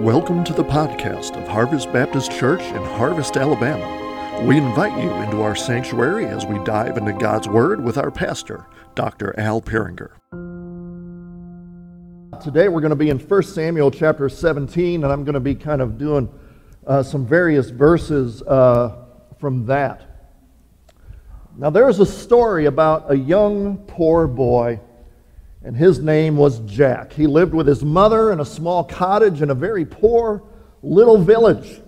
Welcome to the podcast of Harvest Baptist Church in Harvest, Alabama. We invite you into our sanctuary as we dive into God's Word with our pastor, Dr. Al Peringer. Today we're going to be in 1 Samuel chapter 17, and I'm going to be kind of doing uh, some various verses uh, from that. Now, there's a story about a young poor boy and his name was Jack. He lived with his mother in a small cottage in a very poor little village.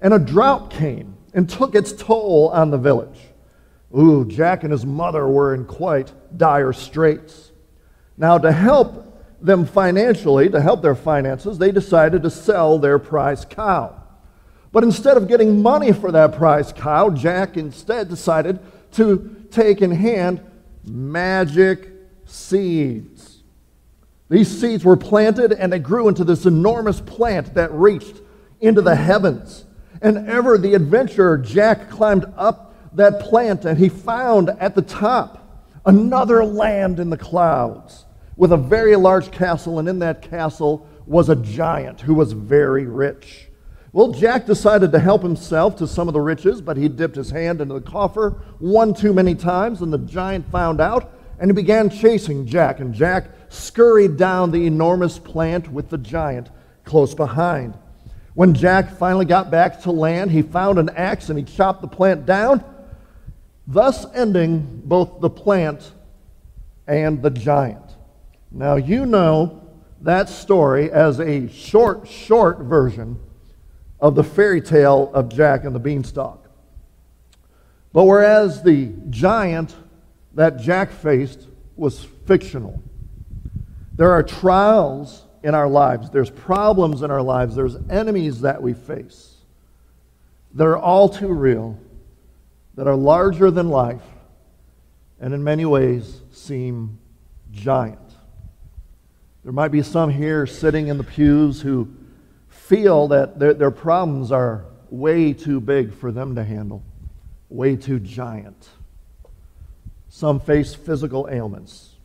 And a drought came and took its toll on the village. Ooh, Jack and his mother were in quite dire straits. Now, to help them financially, to help their finances, they decided to sell their prize cow. But instead of getting money for that prize cow, Jack instead decided to take in hand magic seeds. These seeds were planted and they grew into this enormous plant that reached into the heavens. And ever the adventurer, Jack, climbed up that plant and he found at the top another land in the clouds with a very large castle, and in that castle was a giant who was very rich. Well, Jack decided to help himself to some of the riches, but he dipped his hand into the coffer one too many times, and the giant found out and he began chasing Jack, and Jack scurried down the enormous plant with the giant close behind. When Jack finally got back to land, he found an axe and he chopped the plant down, thus ending both the plant and the giant. Now, you know that story as a short, short version of the fairy tale of Jack and the Beanstalk. But whereas the giant that Jack faced was fictional. There are trials in our lives, there's problems in our lives, there's enemies that we face that are all too real, that are larger than life, and in many ways seem giant. There might be some here sitting in the pews who feel that their, their problems are way too big for them to handle, way too giant. Some face physical ailments.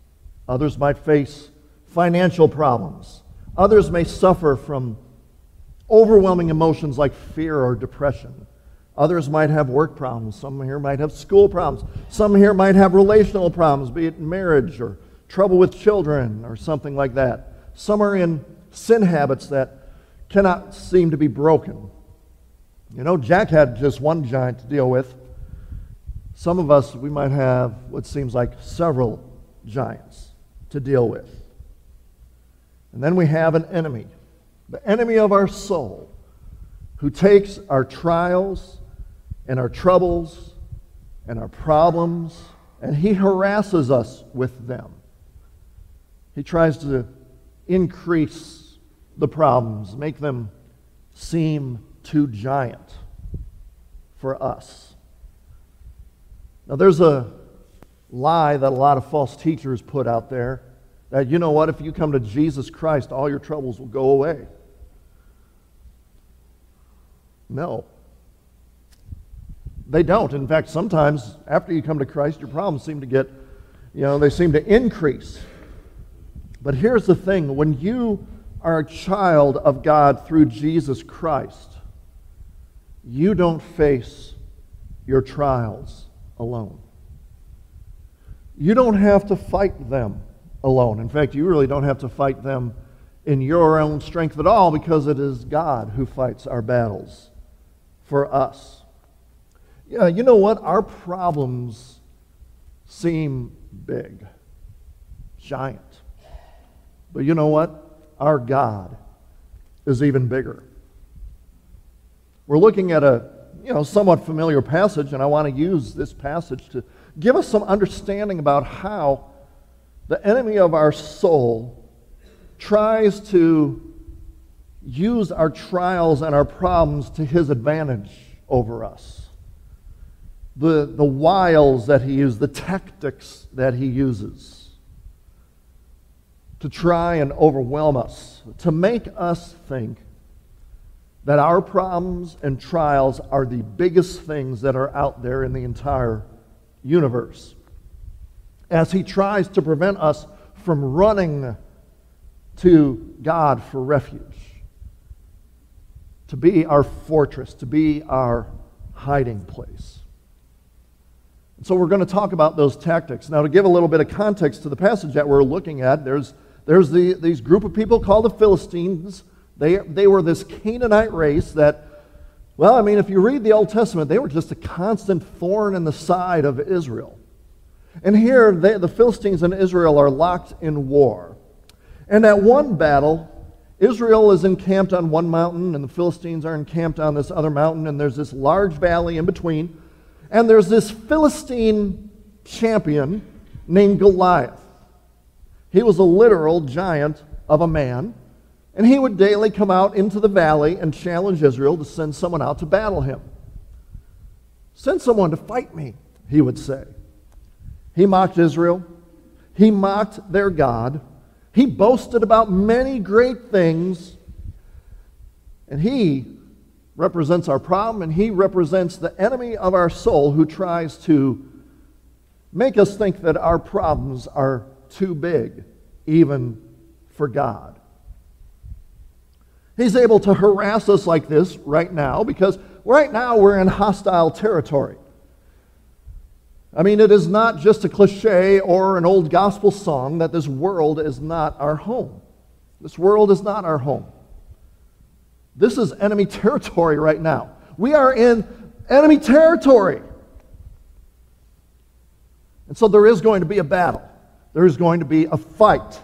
Others might face financial problems. Others may suffer from overwhelming emotions like fear or depression. Others might have work problems. Some here might have school problems. Some here might have relational problems, be it marriage or trouble with children or something like that. Some are in sin habits that cannot seem to be broken. You know, Jack had just one giant to deal with. Some of us, we might have what seems like several giants to deal with. And then we have an enemy, the enemy of our soul, who takes our trials and our troubles and our problems and he harasses us with them. He tries to increase the problems, make them seem too giant for us. Now, there's a lie that a lot of false teachers put out there that, you know what, if you come to Jesus Christ, all your troubles will go away. No. They don't. In fact, sometimes after you come to Christ, your problems seem to get, you know, they seem to increase. But here's the thing when you are a child of God through Jesus Christ, you don't face your trials alone. You don't have to fight them alone. In fact, you really don't have to fight them in your own strength at all because it is God who fights our battles for us. Yeah, you know what? Our problems seem big, giant. But you know what? Our God is even bigger. We're looking at a you know, somewhat familiar passage, and I want to use this passage to give us some understanding about how the enemy of our soul tries to use our trials and our problems to his advantage over us. The, the wiles that he uses, the tactics that he uses to try and overwhelm us, to make us think that our problems and trials are the biggest things that are out there in the entire universe. As he tries to prevent us from running to God for refuge. to be our fortress, to be our hiding place. So we're going to talk about those tactics. Now, to give a little bit of context to the passage that we're looking at, there's, there's the, these group of people called the Philistines. They, they were this Canaanite race that, well, I mean, if you read the Old Testament, they were just a constant thorn in the side of Israel. And here, they, the Philistines and Israel are locked in war. And at one battle, Israel is encamped on one mountain, and the Philistines are encamped on this other mountain, and there's this large valley in between. And there's this Philistine champion named Goliath. He was a literal giant of a man, and he would daily come out into the valley and challenge Israel to send someone out to battle him. Send someone to fight me, he would say. He mocked Israel. He mocked their God. He boasted about many great things. And he represents our problem, and he represents the enemy of our soul who tries to make us think that our problems are too big, even for God. He's able to harass us like this right now because right now we're in hostile territory. I mean, it is not just a cliche or an old gospel song that this world is not our home. This world is not our home. This is enemy territory right now. We are in enemy territory. And so there is going to be a battle. There is going to be a fight.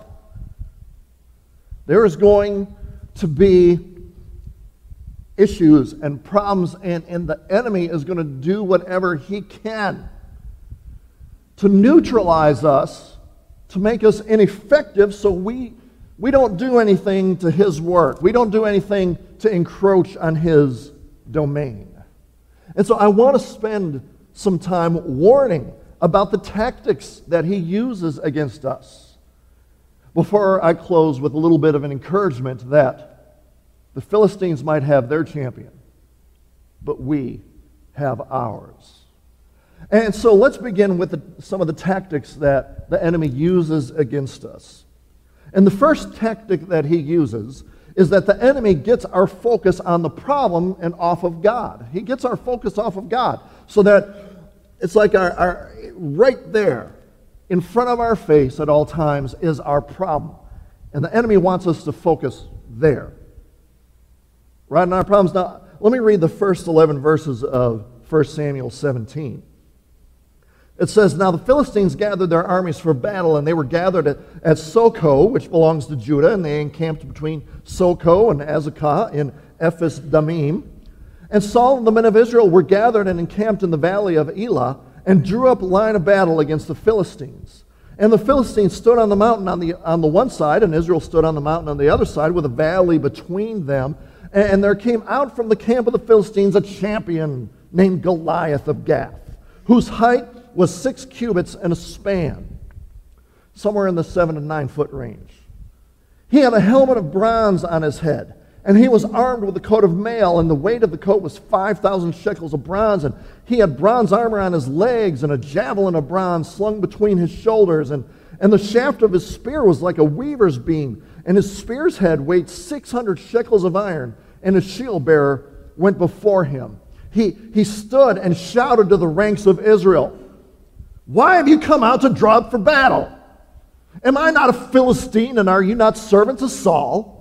There is going to be issues and problems, and, and the enemy is going to do whatever he can to neutralize us, to make us ineffective so we we don't do anything to his work. We don't do anything to encroach on his domain. And so I want to spend some time warning about the tactics that he uses against us. Before I close with a little bit of an encouragement that the Philistines might have their champion, but we have ours. And so let's begin with the, some of the tactics that the enemy uses against us. And the first tactic that he uses is that the enemy gets our focus on the problem and off of God. He gets our focus off of God so that it's like our, our right there in front of our face at all times is our problem. And the enemy wants us to focus there. Right on our problems. Now, let me read the first 11 verses of 1 Samuel 17. It says, Now the Philistines gathered their armies for battle, and they were gathered at, at Socoh, which belongs to Judah, and they encamped between Socoh and Azekah in Ephes Dammim. And Saul and the men of Israel were gathered and encamped in the valley of Elah, and drew up line of battle against the Philistines. And the Philistines stood on the mountain on the, on the one side, and Israel stood on the mountain on the other side, with a valley between them. And there came out from the camp of the Philistines a champion named Goliath of Gath, whose height was six cubits and a span, somewhere in the seven to nine foot range. He had a helmet of bronze on his head, and he was armed with a coat of mail, and the weight of the coat was 5,000 shekels of bronze, and he had bronze armor on his legs, and a javelin of bronze slung between his shoulders, and, and the shaft of his spear was like a weaver's beam, and his spear's head weighed 600 shekels of iron, and his shield bearer went before him. He, he stood and shouted to the ranks of Israel. Why have you come out to draw up for battle? Am I not a Philistine, and are you not servants of Saul?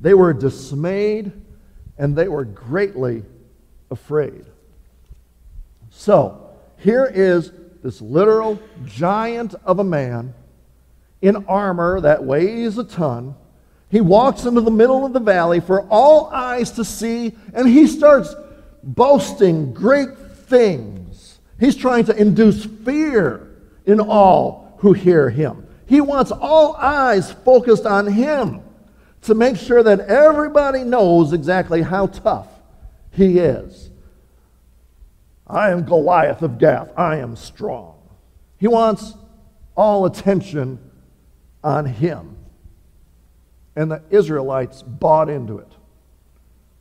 they were dismayed and they were greatly afraid. So, here is this literal giant of a man in armor that weighs a ton. He walks into the middle of the valley for all eyes to see, and he starts boasting great things. He's trying to induce fear in all who hear him. He wants all eyes focused on him to make sure that everybody knows exactly how tough he is. I am Goliath of Gath. I am strong. He wants all attention on him. And the Israelites bought into it.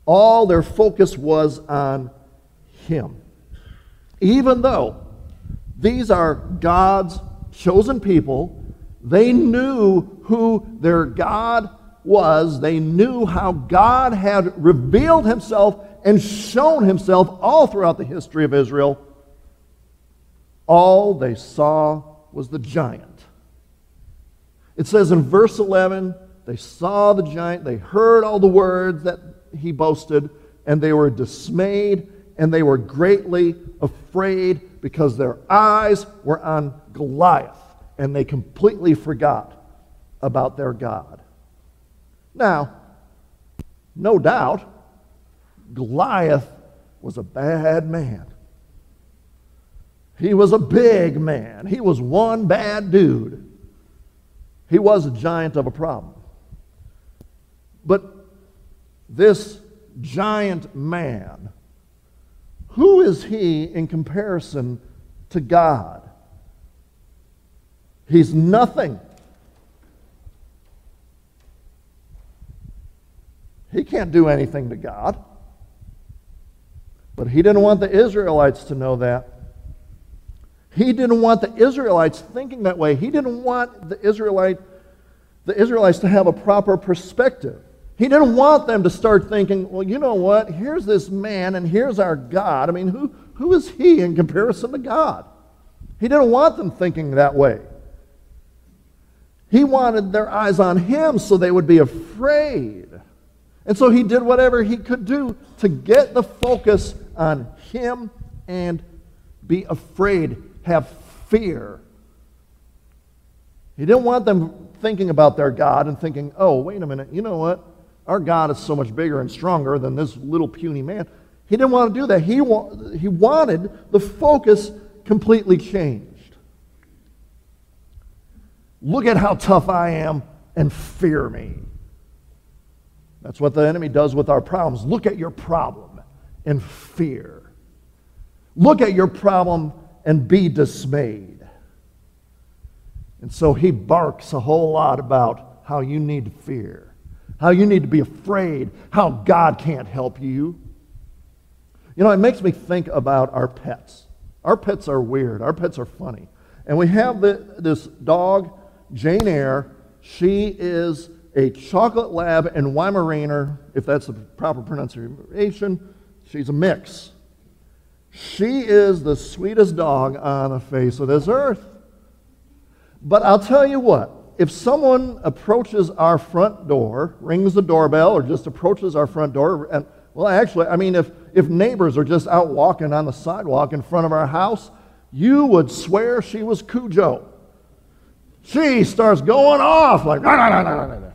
All their focus was on him. Even though these are God's chosen people, they knew who their God was. They knew how God had revealed himself and shown himself all throughout the history of Israel. All they saw was the giant. It says in verse 11, they saw the giant, they heard all the words that he boasted, and they were dismayed and they were greatly afraid because their eyes were on Goliath and they completely forgot about their God. Now, no doubt, Goliath was a bad man. He was a big man. He was one bad dude. He was a giant of a problem. But this giant man, who is he in comparison to God? He's nothing. He can't do anything to God. But he didn't want the Israelites to know that. He didn't want the Israelites thinking that way. He didn't want the Israelite the Israelites to have a proper perspective. He didn't want them to start thinking, well, you know what? Here's this man and here's our God. I mean, who, who is he in comparison to God? He didn't want them thinking that way. He wanted their eyes on him so they would be afraid. And so he did whatever he could do to get the focus on him and be afraid, have fear. He didn't want them thinking about their God and thinking, oh, wait a minute, you know what? Our God is so much bigger and stronger than this little puny man. He didn't want to do that. He, wa- he wanted the focus completely changed. Look at how tough I am and fear me. That's what the enemy does with our problems. Look at your problem and fear. Look at your problem and be dismayed. And so he barks a whole lot about how you need to fear, how you need to be afraid, how God can't help you. You know, it makes me think about our pets. Our pets are weird, our pets are funny. And we have this dog, Jane Eyre. She is a chocolate lab and Weimaraner, if that's the proper pronunciation. She's a mix. She is the sweetest dog on the face of this earth. But I'll tell you what, if someone approaches our front door, rings the doorbell, or just approaches our front door, and well, actually, I mean, if, if neighbors are just out walking on the sidewalk in front of our house, you would swear she was Cujo. She starts going off like, nah, nah, nah,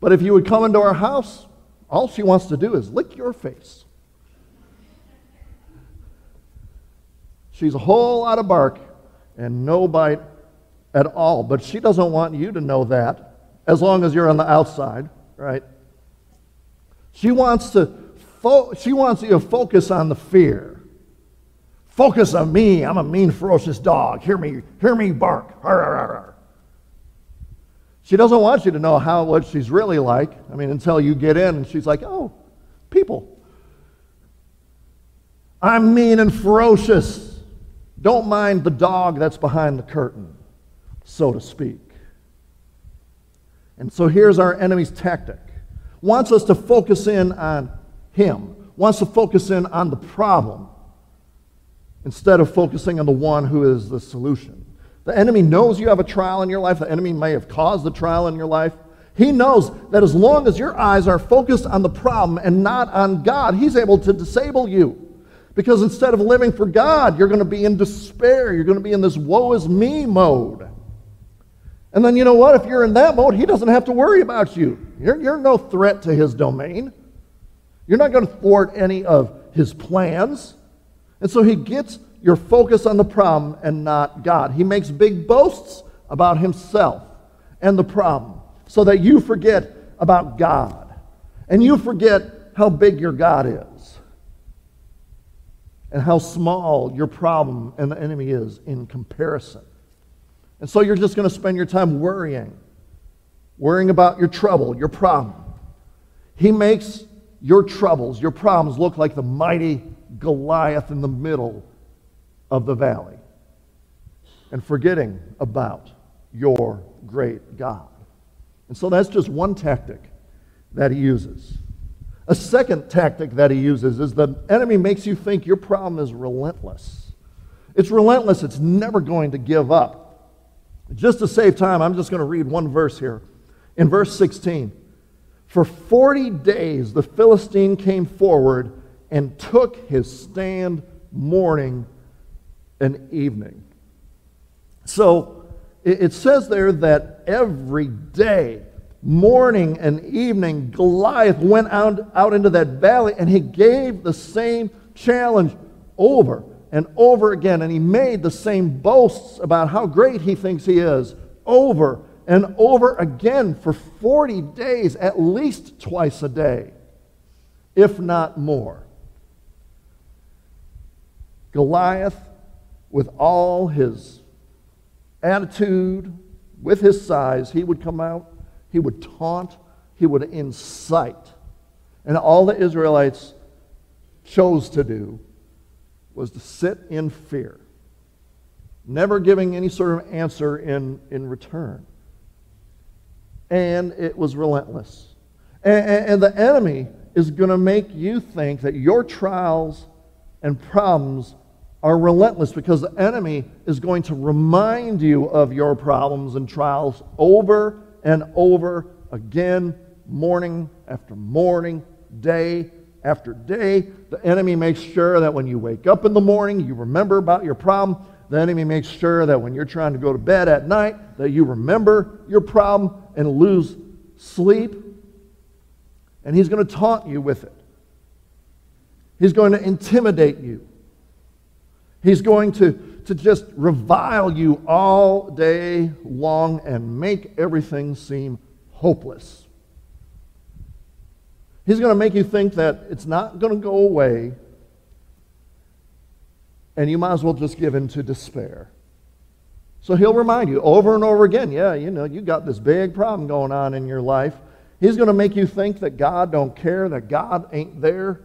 but if you would come into our house, all she wants to do is lick your face. She's a whole lot of bark and no bite at all. But she doesn't want you to know that as long as you're on the outside, right? She wants to fo- she wants you to focus on the fear. Focus on me. I'm a mean, ferocious dog. Hear me, hear me bark. Arr, arr, arr. She doesn't want you to know how what she's really like. I mean, until you get in and she's like, oh, people. I'm mean and ferocious. Don't mind the dog that's behind the curtain, so to speak. And so here's our enemy's tactic. Wants us to focus in on him, wants to focus in on the problem instead of focusing on the one who is the solution. The enemy knows you have a trial in your life. The enemy may have caused the trial in your life. He knows that as long as your eyes are focused on the problem and not on God, he's able to disable you. Because instead of living for God, you're going to be in despair. You're going to be in this woe is me mode. And then you know what? If you're in that mode, he doesn't have to worry about you. You're, you're no threat to his domain. You're not going to thwart any of his plans. And so he gets your focus on the problem and not God. He makes big boasts about himself and the problem. so that you forget about God and you forget how big your God is and how small your problem and the enemy is in comparison. And so you're just going to spend your time worrying, worrying about your trouble, your problem. He makes your troubles, your problems look like the mighty Goliath in the middle of the valley and forgetting about your great God. And so that's just one tactic that he uses. A second tactic that he uses is the enemy makes you think your problem is relentless. It's relentless, it's never going to give up. Just to save time, I'm just going to read one verse here. In verse 16, for 40 days the Philistine came forward and took his stand morning and evening. So it says there that every day, morning and evening, Goliath went out, out into that valley and he gave the same challenge over and over again. And he made the same boasts about how great he thinks he is over and over again for 40 days, at least twice a day, if not more. Goliath, with all his attitude, with his size, he would come out, he would taunt, he would incite. And all the Israelites chose to do was to sit in fear, never giving any sort of answer in, in return. And it was relentless. And, and the enemy is going to make you think that your trials and problems are relentless because the enemy is going to remind you of your problems and trials over and over again, morning after morning, day after day. The enemy makes sure that when you wake up in the morning, you remember about your problem. The enemy makes sure that when you're trying to go to bed at night, that you remember your problem and lose sleep. And he's going to taunt you with it. He's going to intimidate you. He's going to, to just revile you all day long and make everything seem hopeless. He's going to make you think that it's not going to go away, and you might as well just give in to despair. So he'll remind you over and over again, yeah, you know, you got this big problem going on in your life. He's going to make you think that God don't care, that God ain't there.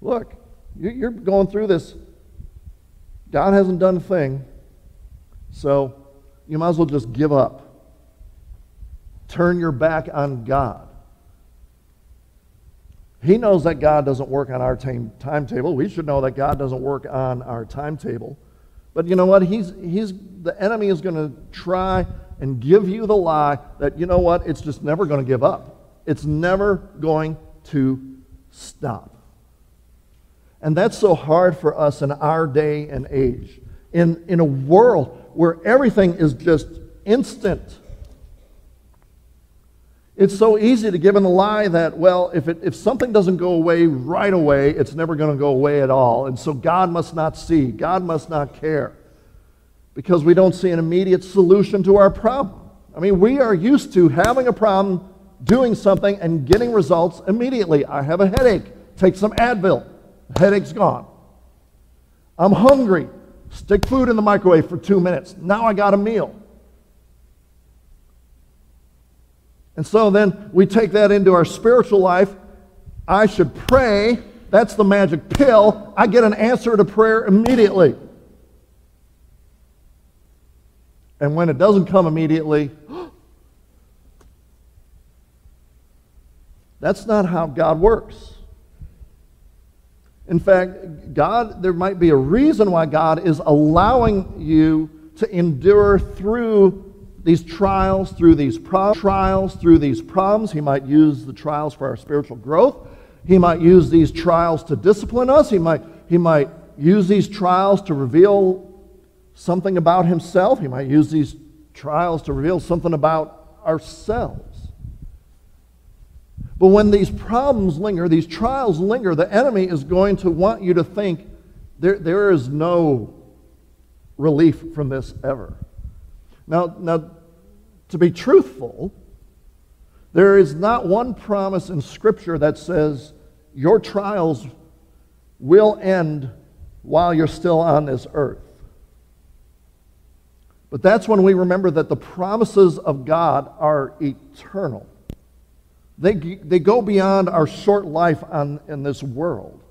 Look, you're going through this. God hasn't done a thing. So you might as well just give up. Turn your back on God. He knows that God doesn't work on our time, timetable. We should know that God doesn't work on our timetable. But you know what? He's, he's, the enemy is going to try and give you the lie that, you know what? It's just never going to give up. It's never going to stop. And that's so hard for us in our day and age. In, in a world where everything is just instant. It's so easy to give in the lie that, well, if, it, if something doesn't go away right away, it's never going to go away at all. And so God must not see, God must not care, because we don't see an immediate solution to our problem. I mean, we are used to having a problem, doing something, and getting results immediately. I have a headache, take some Advil. Headache's gone. I'm hungry. Stick food in the microwave for two minutes. Now I got a meal. And so then we take that into our spiritual life. I should pray. That's the magic pill. I get an answer to prayer immediately. And when it doesn't come immediately, that's not how God works. In fact, God, there might be a reason why God is allowing you to endure through these trials, through these pro- trials, through these problems. He might use the trials for our spiritual growth. He might use these trials to discipline us. He might, he might use these trials to reveal something about himself. He might use these trials to reveal something about ourselves. But when these problems linger, these trials linger, the enemy is going to want you to think there, there is no relief from this ever. Now, now, to be truthful, there is not one promise in Scripture that says your trials will end while you're still on this earth. But that's when we remember that the promises of God are eternal. They, they go beyond our short life on, in this world.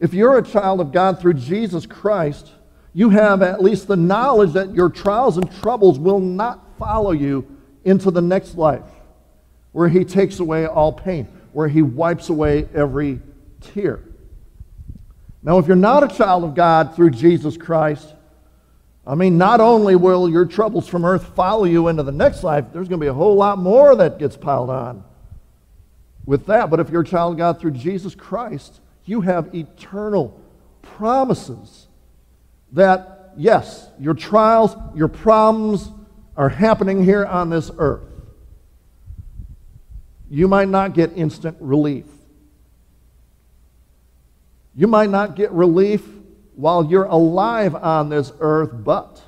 If you're a child of God through Jesus Christ, you have at least the knowledge that your trials and troubles will not follow you into the next life, where He takes away all pain, where He wipes away every tear. Now, if you're not a child of God through Jesus Christ, I mean, not only will your troubles from earth follow you into the next life, there's going to be a whole lot more that gets piled on with that. But if you're a child of God through Jesus Christ, you have eternal promises that, yes, your trials, your problems are happening here on this earth. You might not get instant relief. You might not get relief while you're alive on this earth, but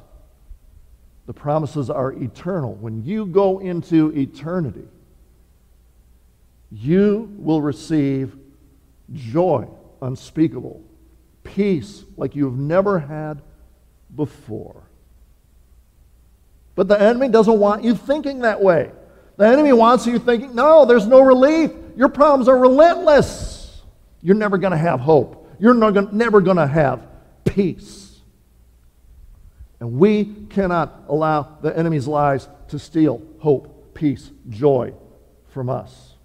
the promises are eternal. When you go into eternity, you will receive joy unspeakable, peace like you've never had before. But the enemy doesn't want you thinking that way. The enemy wants you thinking, no, there's no relief. Your problems are relentless. You're never going to have hope. You're never going to have peace. And we cannot allow the enemy's lies to steal hope, peace, joy from us.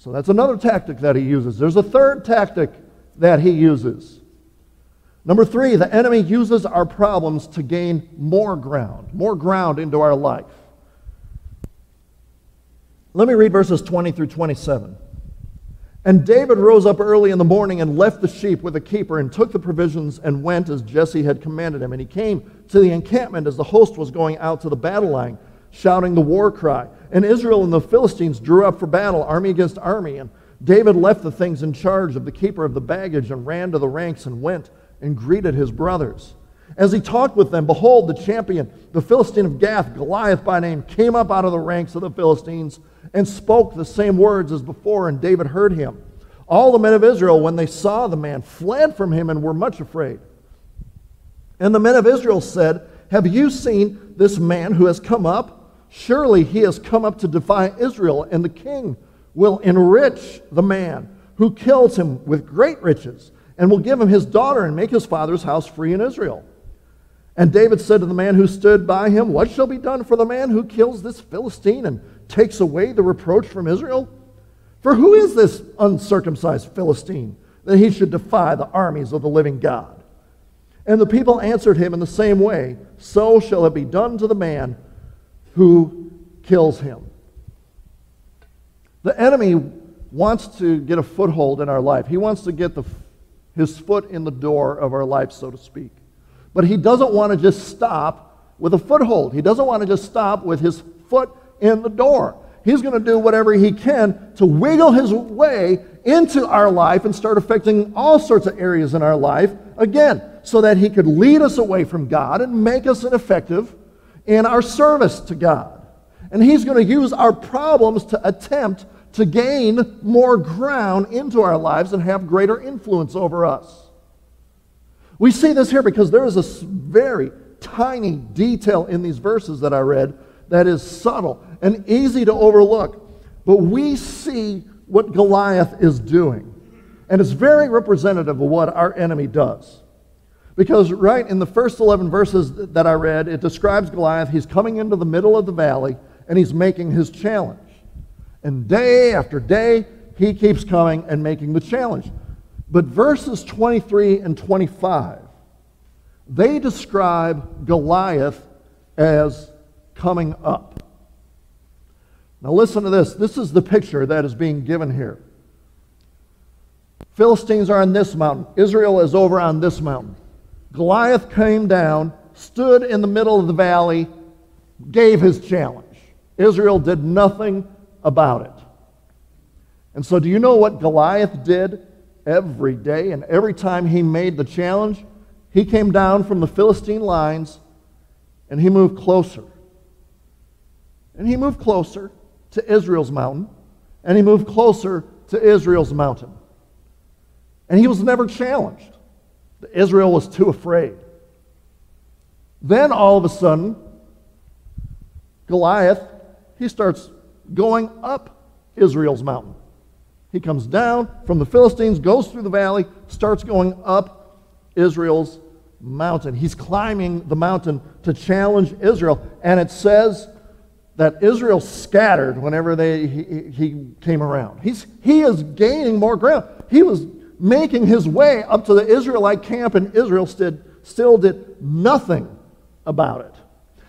So that's another tactic that he uses. There's a third tactic that he uses. Number three, the enemy uses our problems to gain more ground, more ground into our life. Let me read verses 20 through 27. And David rose up early in the morning and left the sheep with the keeper and took the provisions and went as Jesse had commanded him. And he came to the encampment as the host was going out to the battle line, shouting the war cry. And Israel and the Philistines drew up for battle, army against army. And David left the things in charge of the keeper of the baggage and ran to the ranks and went and greeted his brothers. As he talked with them, behold, the champion, the Philistine of Gath, Goliath by name, came up out of the ranks of the Philistines and spoke the same words as before, and David heard him. All the men of Israel, when they saw the man, fled from him and were much afraid. And the men of Israel said, Have you seen this man who has come up? Surely he has come up to defy Israel, and the king will enrich the man who kills him with great riches, and will give him his daughter and make his father's house free in Israel. And David said to the man who stood by him, What shall be done for the man who kills this Philistine and takes away the reproach from Israel? For who is this uncircumcised Philistine that he should defy the armies of the living God? And the people answered him in the same way So shall it be done to the man who kills him. The enemy wants to get a foothold in our life. He wants to get the, his foot in the door of our life, so to speak. But he doesn't want to just stop with a foothold. He doesn't want to just stop with his foot in the door. He's going to do whatever he can to wiggle his way into our life and start affecting all sorts of areas in our life, again, so that he could lead us away from God and make us ineffective in our service to God. And he's going to use our problems to attempt to gain more ground into our lives and have greater influence over us. We see this here because there is a very tiny detail in these verses that I read that is subtle and easy to overlook. But we see what Goliath is doing. And it's very representative of what our enemy does. Because right in the first 11 verses that I read, it describes Goliath. He's coming into the middle of the valley and he's making his challenge. And day after day, he keeps coming and making the challenge. But verses 23 and 25, they describe Goliath as coming up. Now, listen to this. This is the picture that is being given here. Philistines are on this mountain, Israel is over on this mountain. Goliath came down, stood in the middle of the valley, gave his challenge. Israel did nothing about it. And so, do you know what Goliath did every day and every time he made the challenge? He came down from the Philistine lines and he moved closer And he moved closer to Israel's mountain, and he moved closer to Israel's mountain. And he was never challenged. Israel was too afraid. Then all of a sudden, Goliath, he starts going up Israel's mountain. He comes down from the Philistines, goes through the valley, starts going up Israel's mountain. He's climbing the mountain to challenge Israel. And it says that Israel scattered whenever they, he, he came around. He's, he is gaining more ground. He was making his way up to the Israelite camp, and Israel still, did nothing about it.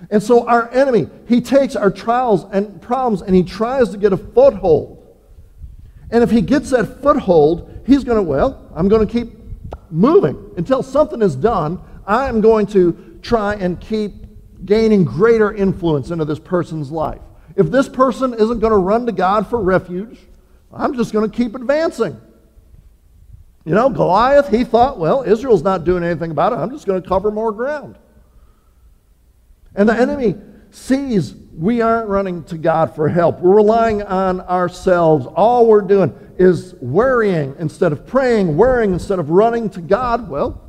And so our enemy, he takes our trials and problems and he tries to get a foothold. And if he gets that foothold, he's going to, well, I'm going to keep moving until something is done. I'm going to try and keep gaining greater influence into this person's life. If this person isn't going to run to God for refuge, I'm just going to keep advancing. You know, Goliath, he thought, well, Israel's not doing anything about it. I'm just going to cover more ground. And the enemy sees we aren't running to God for help. We're relying on ourselves. All we're doing is worrying instead of praying, worrying instead of running to God. Well,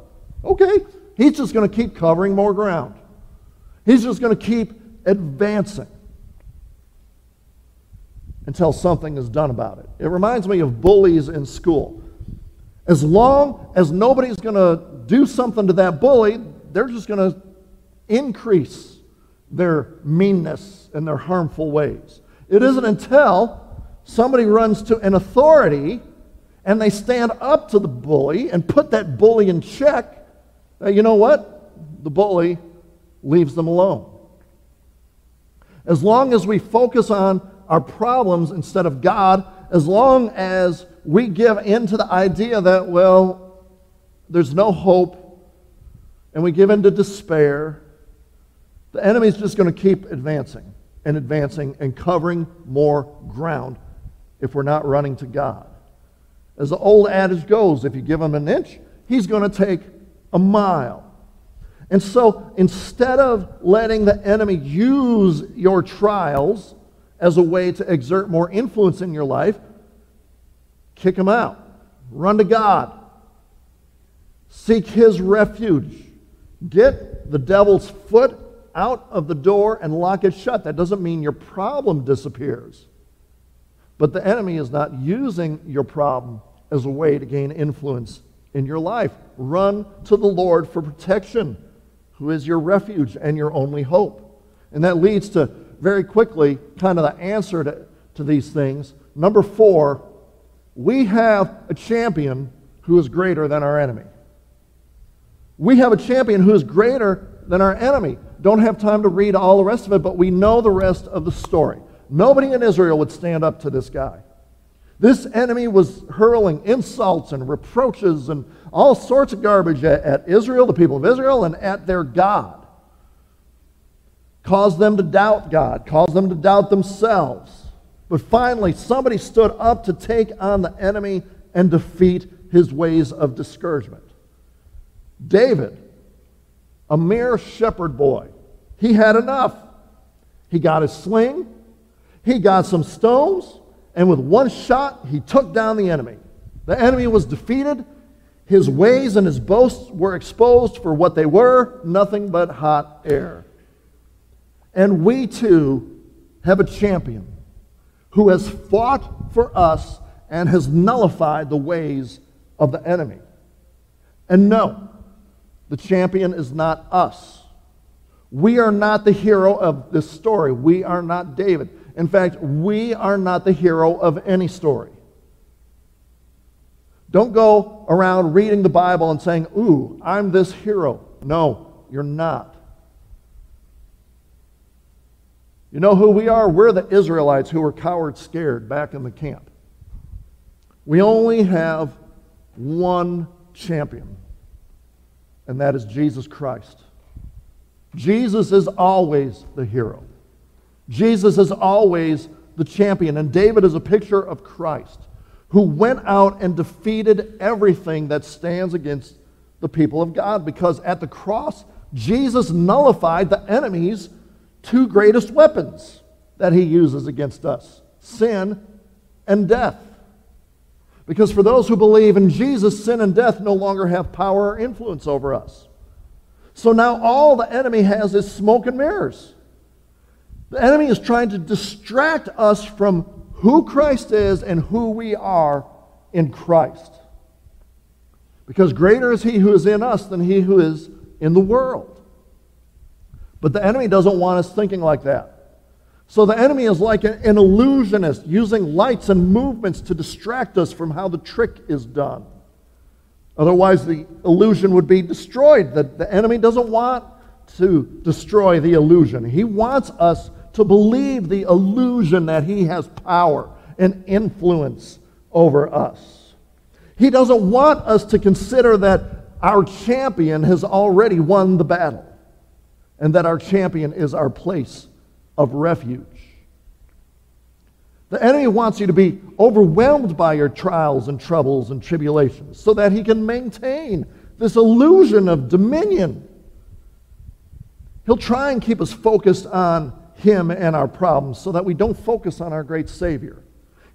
okay, he's just going to keep covering more ground. He's just going to keep advancing until something is done about it. It reminds me of bullies in school. As long as nobody's going to do something to that bully, they're just going to increase their meanness and their harmful ways. It isn't until somebody runs to an authority and they stand up to the bully and put that bully in check that, you know what? The bully leaves them alone. As long as we focus on our problems instead of God, as long as we give in to the idea that, well, there's no hope, and we give in to despair, the enemy's just going to keep advancing and advancing and covering more ground if we're not running to God. As the old adage goes, if you give him an inch, he's going to take a mile. And so instead of letting the enemy use your trials as a way to exert more influence in your life, kick him out. Run to God. Seek his refuge. Get the devil's foot out of the door and lock it shut. That doesn't mean your problem disappears. But the enemy is not using your problem as a way to gain influence in your life. Run to the Lord for protection, who is your refuge and your only hope. And that leads to very quickly kind of the answer to, to these things. Number four, we have a champion who is greater than our enemy. We have a champion who is greater than our enemy. Don't have time to read all the rest of it, but we know the rest of the story. Nobody in Israel would stand up to this guy. This enemy was hurling insults and reproaches and all sorts of garbage at, at Israel, the people of Israel, and at their God. Caused them to doubt God, caused them to doubt themselves. But finally, somebody stood up to take on the enemy and defeat his ways of discouragement. David a mere shepherd boy. He had enough. He got his sling, he got some stones, and with one shot, he took down the enemy. The enemy was defeated. His ways and his boasts were exposed for what they were nothing but hot air. And we too have a champion who has fought for us and has nullified the ways of the enemy. And no, the champion is not us. We are not the hero of this story. We are not David. In fact, we are not the hero of any story. Don't go around reading the Bible and saying, Ooh, I'm this hero. No, you're not. You know who we are? We're the Israelites who were coward scared back in the camp. We only have one champion and that is Jesus Christ. Jesus is always the hero. Jesus is always the champion. And David is a picture of Christ who went out and defeated everything that stands against the people of God because at the cross, Jesus nullified the enemy's two greatest weapons that he uses against us sin and death. Because for those who believe in Jesus, sin and death no longer have power or influence over us. So now all the enemy has is smoke and mirrors. The enemy is trying to distract us from who Christ is and who we are in Christ. Because greater is he who is in us than he who is in the world. But the enemy doesn't want us thinking like that. So the enemy is like an illusionist using lights and movements to distract us from how the trick is done. Otherwise, the illusion would be destroyed. The, the enemy doesn't want to destroy the illusion. He wants us to believe the illusion that he has power and influence over us. He doesn't want us to consider that our champion has already won the battle and that our champion is our place of refuge. The enemy wants you to be overwhelmed by your trials and troubles and tribulations so that he can maintain this illusion of dominion. He'll try and keep us focused on him and our problems so that we don't focus on our great Savior.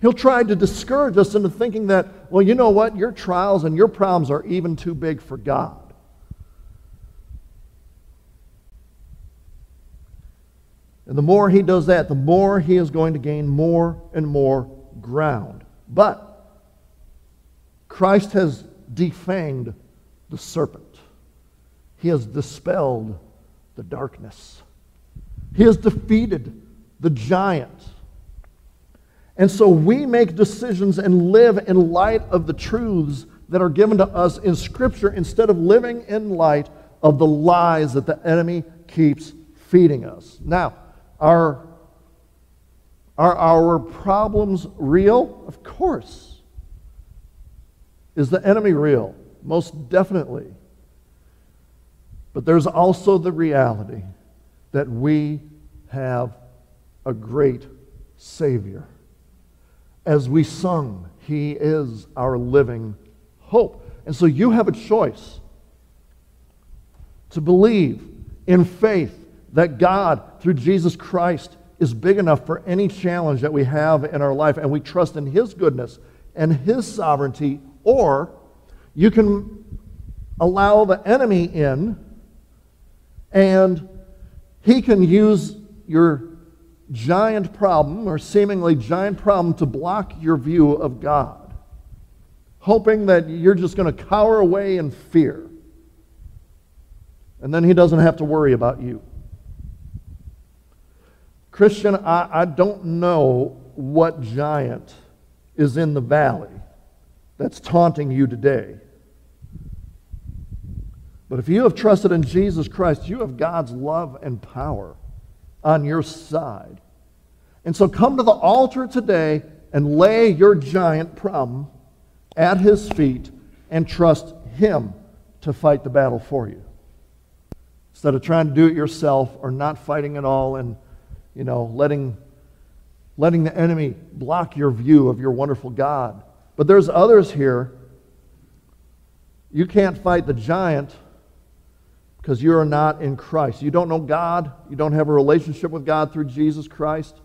He'll try to discourage us into thinking that, well, you know what? Your trials and your problems are even too big for God. And the more he does that, the more he is going to gain more and more ground. But Christ has defanged the serpent, he has dispelled the darkness, he has defeated the giant. And so we make decisions and live in light of the truths that are given to us in Scripture instead of living in light of the lies that the enemy keeps feeding us. Now, are, are our problems real? Of course. Is the enemy real? Most definitely. But there's also the reality that we have a great Savior. As we sung, He is our living hope. And so you have a choice to believe in faith that God, through Jesus Christ, is big enough for any challenge that we have in our life, and we trust in His goodness and His sovereignty, or you can allow the enemy in and he can use your giant problem or seemingly giant problem to block your view of God, hoping that you're just going to cower away in fear. And then he doesn't have to worry about you. Christian, I, I don't know what giant is in the valley that's taunting you today. But if you have trusted in Jesus Christ, you have God's love and power on your side. And so come to the altar today and lay your giant problem at his feet and trust him to fight the battle for you. Instead of trying to do it yourself or not fighting at all and you know, letting, letting the enemy block your view of your wonderful God. But there's others here. You can't fight the giant because you are not in Christ. You don't know God. You don't have a relationship with God through Jesus Christ.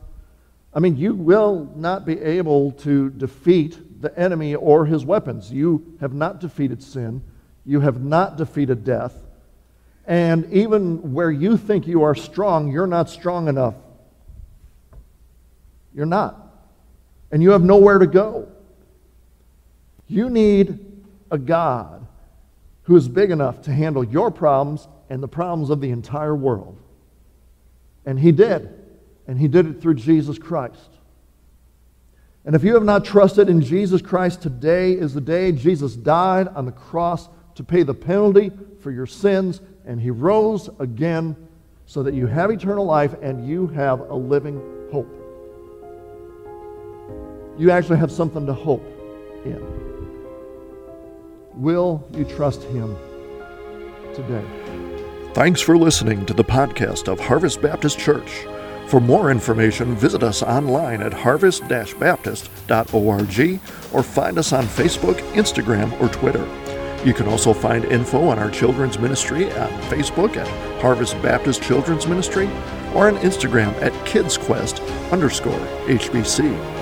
I mean, you will not be able to defeat the enemy or his weapons. You have not defeated sin. You have not defeated death. And even where you think you are strong, you're not strong enough you're not. And you have nowhere to go. You need a God who is big enough to handle your problems and the problems of the entire world. And He did. And He did it through Jesus Christ. And if you have not trusted in Jesus Christ, today is the day Jesus died on the cross to pay the penalty for your sins, and He rose again so that you have eternal life and you have a living hope you actually have something to hope in. Will you trust Him today? Thanks for listening to the podcast of Harvest Baptist Church. For more information, visit us online at harvest baptist.org or find us on Facebook, Instagram, or Twitter. You can also find info on our children's ministry on Facebook at Harvest Baptist Children's Ministry or on Instagram at KidsQuest underscore HBC.